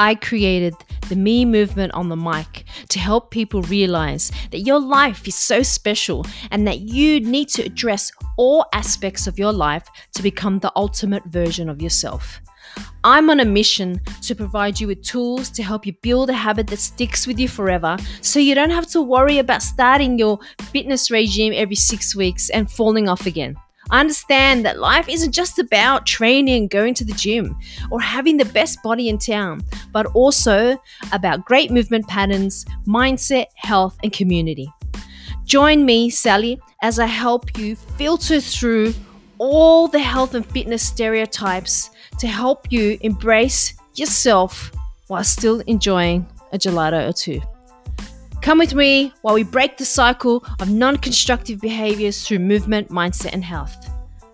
I created the Me Movement on the mic to help people realize that your life is so special and that you need to address all aspects of your life to become the ultimate version of yourself. I'm on a mission to provide you with tools to help you build a habit that sticks with you forever so you don't have to worry about starting your fitness regime every six weeks and falling off again. I understand that life isn't just about training going to the gym or having the best body in town, but also about great movement patterns, mindset, health, and community. Join me, Sally, as I help you filter through all the health and fitness stereotypes to help you embrace yourself while still enjoying a gelato or two. Come with me while we break the cycle of non constructive behaviors through movement, mindset, and health.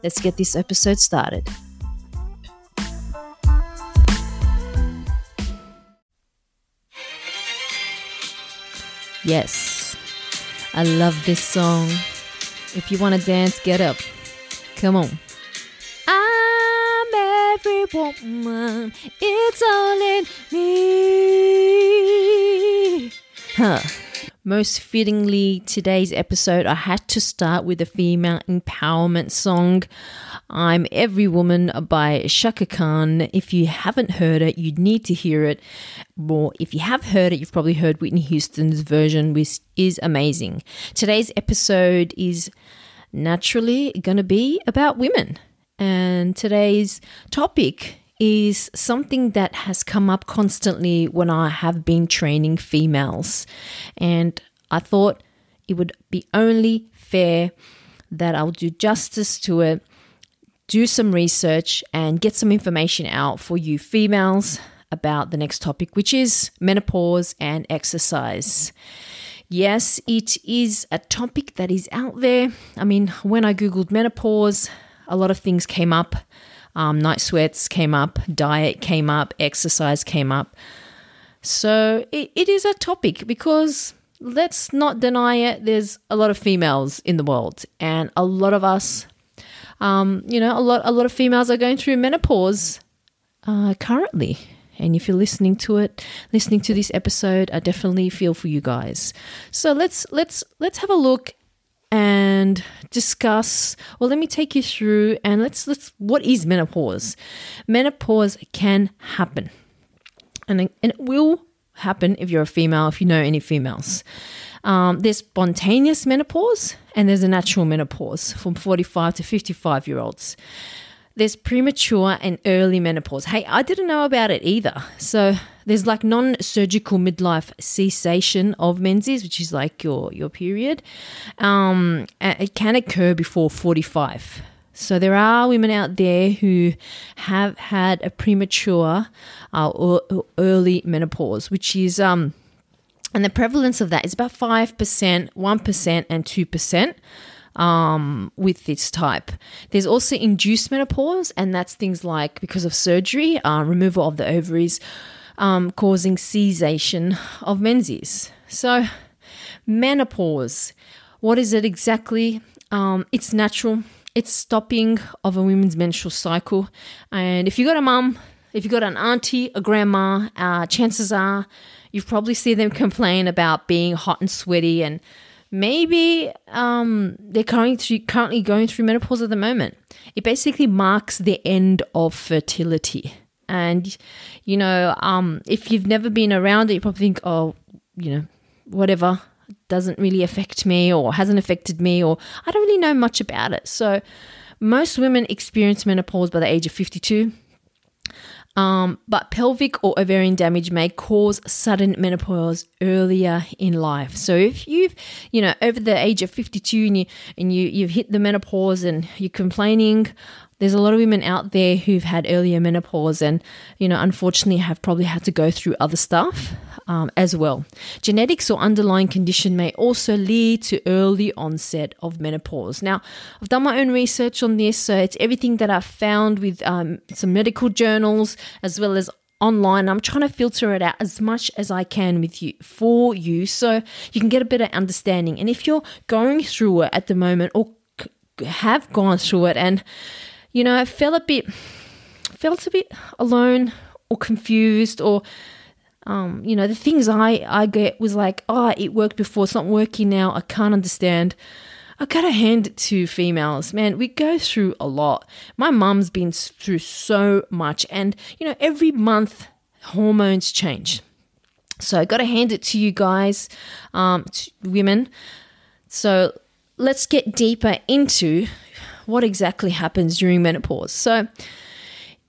Let's get this episode started. Yes, I love this song. If you want to dance, get up. Come on. I'm every woman, it's all in me. Huh. Most fittingly, today's episode, I had to start with a female empowerment song. I'm Every Woman by Chaka Khan. If you haven't heard it, you need to hear it. Or if you have heard it, you've probably heard Whitney Houston's version, which is amazing. Today's episode is naturally going to be about women. And today's topic is something that has come up constantly when I have been training females. And I thought it would be only fair that I'll do justice to it, do some research, and get some information out for you females about the next topic, which is menopause and exercise. Yes, it is a topic that is out there. I mean, when I Googled menopause, a lot of things came up. Um, night sweats came up, diet came up, exercise came up. So it, it is a topic because let's not deny it, there's a lot of females in the world, and a lot of us, um, you know, a lot, a lot of females are going through menopause uh, currently. And if you're listening to it, listening to this episode, I definitely feel for you guys. So let's let's let's have a look and discuss well let me take you through and let's let's what is menopause menopause can happen and, and it will happen if you're a female if you know any females um, there's spontaneous menopause and there's a natural menopause from 45 to 55 year olds there's premature and early menopause. Hey, I didn't know about it either. So there's like non-surgical midlife cessation of menses, which is like your your period. Um, it can occur before 45. So there are women out there who have had a premature uh, or early menopause, which is um, and the prevalence of that is about five percent, one percent, and two percent um, with this type. There's also induced menopause, and that's things like because of surgery, uh, removal of the ovaries, um, causing cessation of menses. So, menopause, what is it exactly? Um, it's natural. It's stopping of a woman's menstrual cycle, and if you got a mum, if you got an auntie, a grandma, uh, chances are you've probably seen them complain about being hot and sweaty and maybe um, they're currently currently going through menopause at the moment. It basically marks the end of fertility. And, you know, um, if you've never been around it, you probably think, oh, you know, whatever doesn't really affect me or hasn't affected me or I don't really know much about it. So, most women experience menopause by the age of 52. Um, but pelvic or ovarian damage may cause sudden menopause earlier in life. So if you've, you know, over the age of 52 and you and you you've hit the menopause and you're complaining, there's a lot of women out there who've had earlier menopause and, you know, unfortunately have probably had to go through other stuff um, as well. Genetics or underlying condition may also lead to early onset of menopause. Now, I've done my own research on this, so it's everything that I've found with um, some medical journals as well as online. I'm trying to filter it out as much as I can with you for you so you can get a better understanding. And if you're going through it at the moment or have gone through it and you know, I felt a bit felt a bit alone or confused or um, you know, the things I, I get was like, oh, it worked before, it's not working now, I can't understand. I gotta hand it to females, man. We go through a lot. My mum's been through so much, and you know, every month hormones change. So I gotta hand it to you guys, um, to women. So let's get deeper into what exactly happens during menopause. So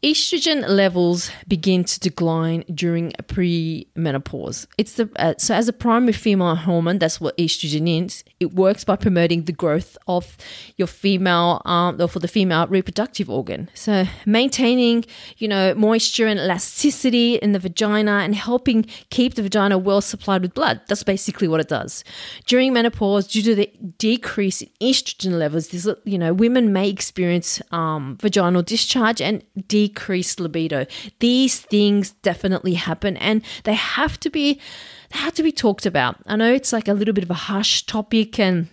Estrogen levels begin to decline during premenopause. It's the uh, so as a primary female hormone, that's what estrogen is. It works by promoting the growth of your female, um, or for the female reproductive organ. So maintaining, you know, moisture and elasticity in the vagina and helping keep the vagina well supplied with blood. That's basically what it does. During menopause, due to the decrease in estrogen levels, this, you know, women may experience um, vaginal discharge and decrease decreased libido. These things definitely happen and they have to be they have to be talked about. I know it's like a little bit of a hush topic and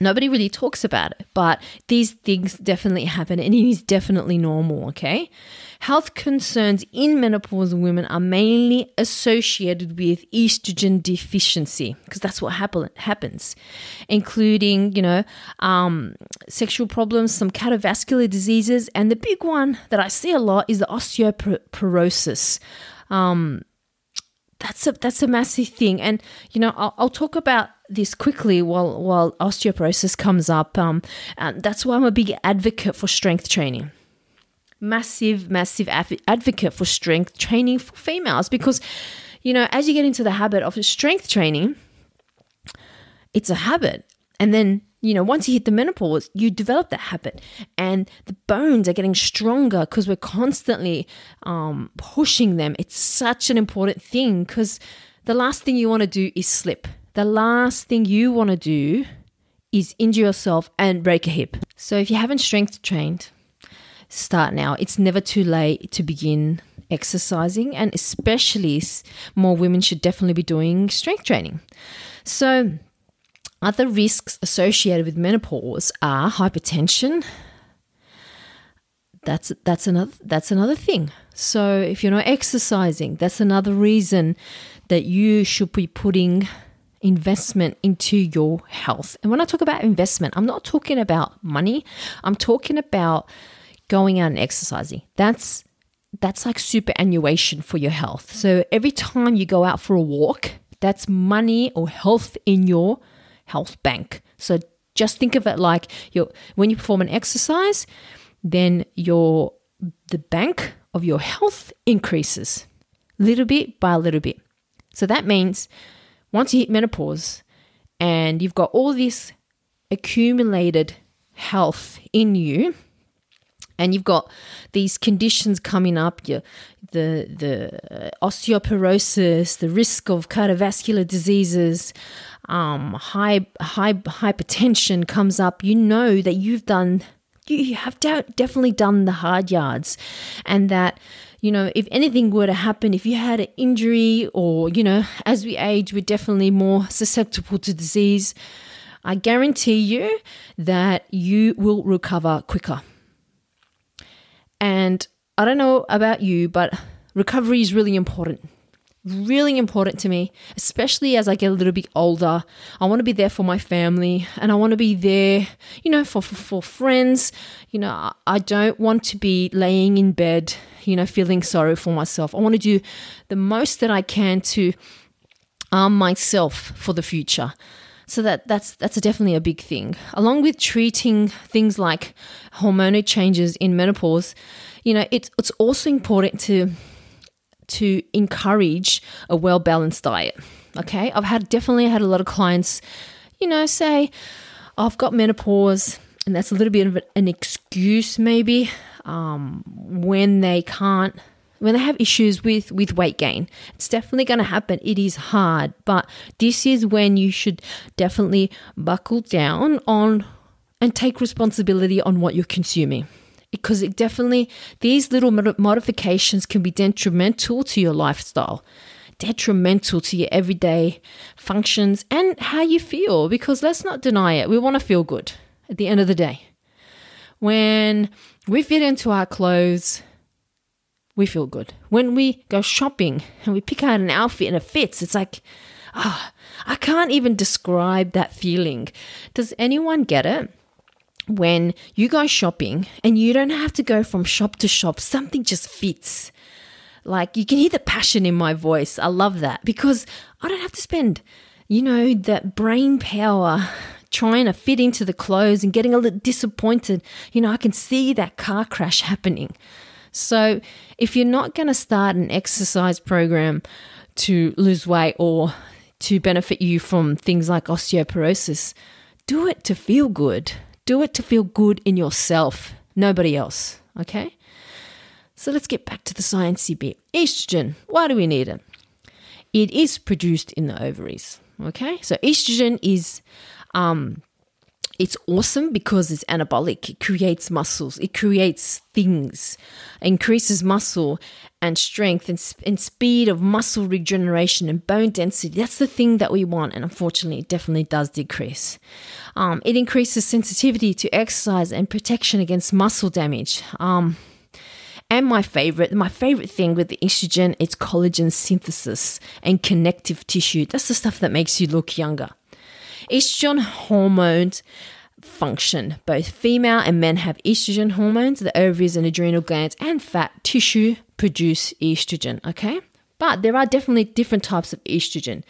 nobody really talks about it, but these things definitely happen and it is definitely normal, okay? Health concerns in menopausal women are mainly associated with estrogen deficiency because that's what happen- happens, including, you know, um, sexual problems, some cardiovascular diseases, and the big one that I see a lot is the osteoporosis. Um, that's a that's a massive thing, and you know I'll, I'll talk about this quickly while while osteoporosis comes up. Um, that's why I'm a big advocate for strength training massive, massive advocate for strength training for females because, you know, as you get into the habit of strength training, it's a habit. And then, you know, once you hit the menopause, you develop that habit and the bones are getting stronger because we're constantly um, pushing them. It's such an important thing because the last thing you want to do is slip. The last thing you want to do is injure yourself and break a hip. So if you haven't strength trained, start now. It's never too late to begin exercising, and especially more women should definitely be doing strength training. So, other risks associated with menopause are hypertension. That's that's another that's another thing. So if you're not exercising, that's another reason that you should be putting investment into your health. And when I talk about investment, I'm not talking about money. I'm talking about going out and exercising. That's that's like superannuation for your health. So every time you go out for a walk, that's money or health in your health bank. So just think of it like your when you perform an exercise, then your the bank of your health increases little bit by a little bit. So that means once you hit menopause and you've got all this accumulated health in you, and you've got these conditions coming up the the osteoporosis the risk of cardiovascular diseases um, high high hypertension comes up. You know that you've done you have definitely done the hard yards and that you know if anything were to happen if you had an injury or you know as we age we're definitely more susceptible to disease. I guarantee you that you will recover quicker and I don't know about you, but recovery is really important. Really important to me, especially as I get a little bit older. I want to be there for my family and I want to be there, you know, for, for, for friends. You know, I don't want to be laying in bed, you know, feeling sorry for myself. I want to do the most that I can to arm myself for the future. So that that's that's definitely a big thing. Along with treating things like hormonal changes in menopause, you know, it's it's also important to to encourage a well balanced diet. Okay, I've had definitely had a lot of clients, you know, say I've got menopause, and that's a little bit of an excuse maybe um, when they can't when they have issues with with weight gain it's definitely going to happen. It is hard but this is when you should definitely buckle down on and take responsibility on what you're consuming. Because it definitely these little modifications can be detrimental to your lifestyle detrimental to your everyday functions and how you feel because let's not deny it we want to feel good at the end of the day. When we fit into our clothes we feel good. When we go shopping and we pick out an outfit and it fits, it's like, oh, I can't even describe that feeling. Does anyone get it? When you go shopping and you don't have to go from shop to shop, something just fits. Like you can hear the passion in my voice. I love that because I don't have to spend, you know, that brain power trying to fit into the clothes and getting a little disappointed. You know, I can see that car crash happening. So, if you're not going to start an exercise program to lose weight or to benefit you from things like osteoporosis, do it to feel good. Do it to feel good in yourself, nobody else. Okay? So let's get back to the sciencey bit. Estrogen, why do we need it? It is produced in the ovaries. Okay, so estrogen is um, it's awesome because it's anabolic. It creates muscles. It creates things, increases muscle and strength and, and speed of muscle regeneration and bone density. That's the thing that we want, and unfortunately, it definitely does decrease. Um, it increases sensitivity to exercise and protection against muscle damage. Um, and my favorite, my favorite thing with the estrogen, it's collagen synthesis and connective tissue. That's the stuff that makes you look younger. Estrogen hormones function. Both female and men have estrogen hormones. The ovaries and adrenal glands and fat tissue produce estrogen, okay? But there are definitely different types of estrogen.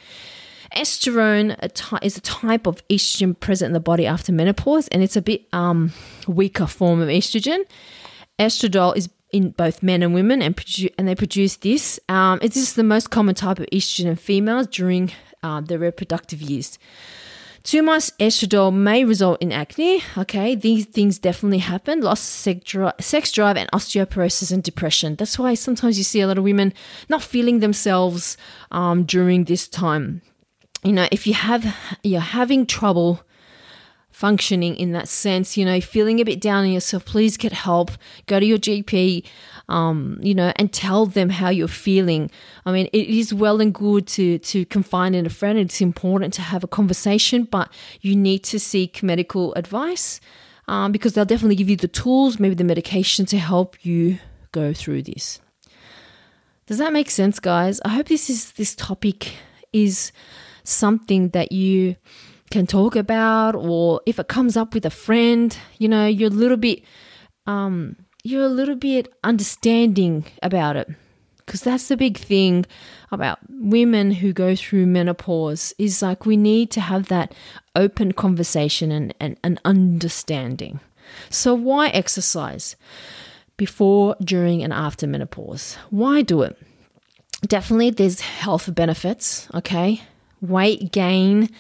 Estrone is a type of estrogen present in the body after menopause, and it's a bit um, weaker form of estrogen. Estradiol is in both men and women, and, produ- and they produce this. Um, it's just the most common type of estrogen in females during uh, their reproductive years. Too much estradiol may result in acne. Okay, these things definitely happen. Loss sex, dri- sex drive and osteoporosis and depression. That's why sometimes you see a lot of women not feeling themselves um, during this time. You know, if you have you're having trouble functioning in that sense, you know, feeling a bit down on yourself, please get help. Go to your GP, um, you know, and tell them how you're feeling. I mean, it is well and good to to confide in a friend. It's important to have a conversation, but you need to seek medical advice um, because they'll definitely give you the tools, maybe the medication to help you go through this. Does that make sense, guys? I hope this is this topic is something that you can talk about or if it comes up with a friend you know you're a little bit um you're a little bit understanding about it. Because that's the big thing about women who go through menopause is like we need to have that open conversation and, and, and understanding. So why exercise before during and after menopause? Why do it? Definitely there's health benefits okay? Weight gain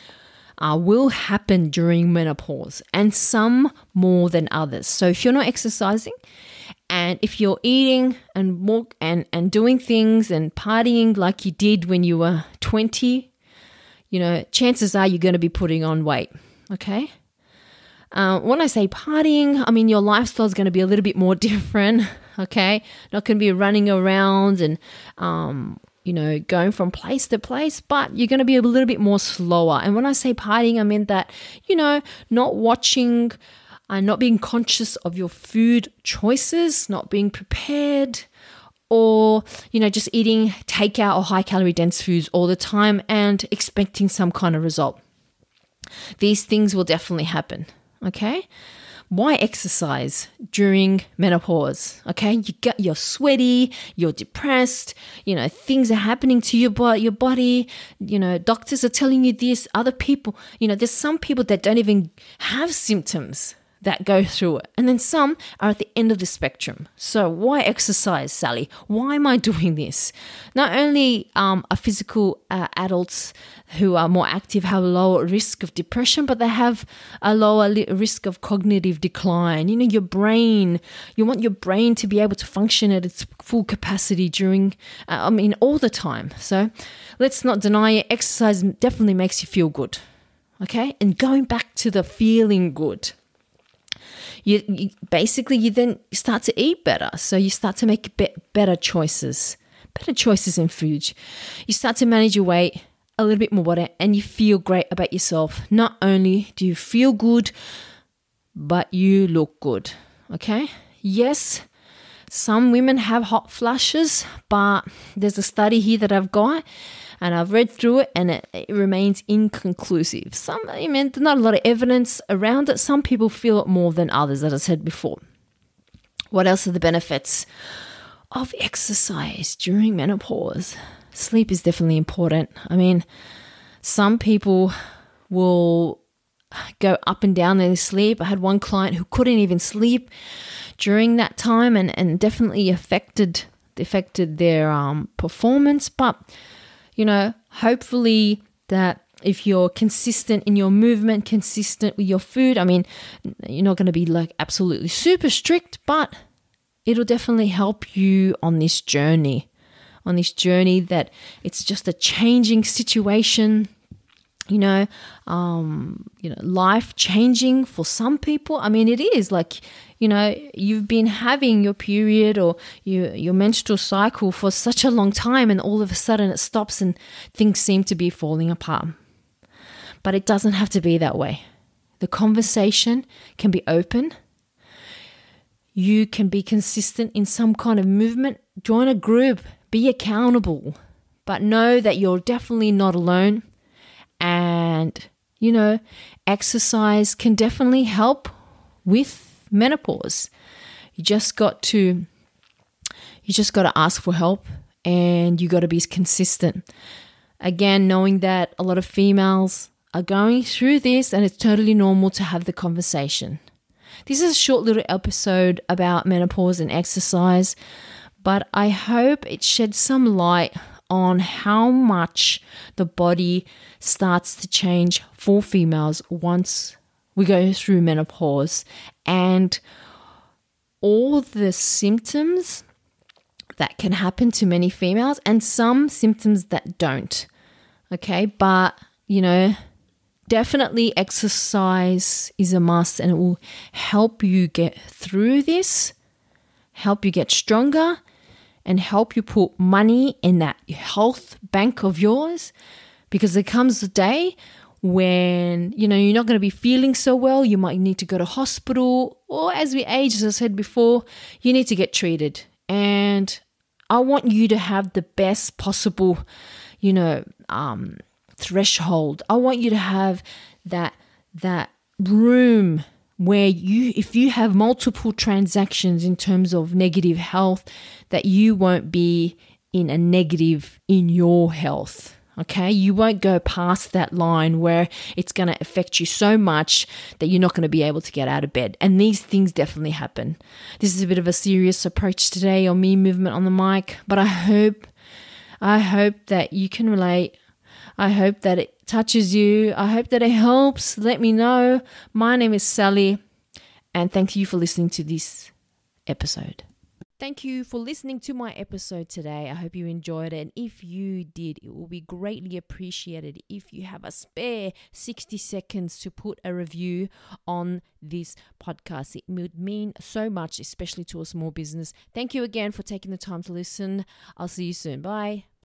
uh, will happen during menopause, and some more than others. So if you're not exercising, and if you're eating and walk and, and doing things and partying like you did when you were 20, you know, chances are you're going to be putting on weight. Okay. Uh, when I say partying, I mean your lifestyle is going to be a little bit more different. Okay. Not going to be running around and um, you know, going from place to place, but you're going to be a little bit more slower. And when I say partying, I mean that, you know, not watching and uh, not being conscious of your food choices, not being prepared, or, you know, just eating takeout or high calorie dense foods all the time and expecting some kind of result. These things will definitely happen. Okay why exercise during menopause? Okay, you get you're sweaty, you're depressed, you know, things are happening to your body, your body, you know, doctors are telling you this, other people, you know, there's some people that don't even have symptoms that go through it. And then some are at the end of the spectrum. So, why exercise, Sally? Why am I doing this? Not only um, are physical uh, adults who are more active have a lower risk of depression, but they have a lower li- risk of cognitive decline. You know, your brain, you want your brain to be able to function at its full capacity during, uh, I mean, all the time. So, let's not deny it. Exercise definitely makes you feel good. Okay. And going back to the feeling good you, you basically you then start to eat better. So you start to make be- better choices, better choices in food. You start to manage your weight a little bit more better, and you feel great about yourself. Not only do you feel good, but you look good. Okay. Yes, some women have hot flushes, but there's a study here that I've got and I've read through it and it, it remains inconclusive. Some, I mean, there's not a lot of evidence around it. Some people feel it more than others, as I said before. What else are the benefits of exercise during menopause? Sleep is definitely important. I mean, some people will go up and down in their sleep. I had one client who couldn't even sleep during that time and, and definitely affected affected their um, performance. But you know, hopefully that if you're consistent in your movement, consistent with your food, I mean, you're not going to be like absolutely super strict, but it'll definitely help you on this journey. On this journey, that it's just a changing situation you know, um, you know, life changing for some people. I mean, it is like, you know, you've been having your period or your your menstrual cycle for such a long time, and all of a sudden it stops and things seem to be falling apart. But it doesn't have to be that way. The conversation can be open. You can be consistent in some kind of movement. Join a group. Be accountable. But know that you're definitely not alone and, you know, exercise can definitely help with menopause. You just got to you just got to ask for help and you got to be consistent. Again, knowing that a lot of females are going through this and it's totally normal to have the conversation. This is a short little episode about menopause and exercise, but I hope it sheds some light on how much the body starts to change for females once we go through menopause and all the symptoms that can happen to many females and some symptoms that don't. Okay, but you know, definitely exercise is a must and it will help you get through this, help you get stronger, and help you put money in that health bank of yours? Because there comes a day when you know you're not going to be feeling so well you might need to go to hospital or as we age as i said before you need to get treated. And i want you to have the best possible you know um, threshold. I want you to have that that room where you if you have multiple transactions in terms of negative health that you won't be in a negative in your health okay? You won't go past that line where it's going to affect you so much that you're not going to be able to get out of bed. And these things definitely happen. This is a bit of a serious approach today on me movement on the mic but i hope i hope that you can relate I hope that it touches you. I hope that it helps. Let me know. My name is Sally, and thank you for listening to this episode. Thank you for listening to my episode today. I hope you enjoyed it. And if you did, it will be greatly appreciated if you have a spare 60 seconds to put a review on this podcast. It would mean so much, especially to a small business. Thank you again for taking the time to listen. I'll see you soon. Bye.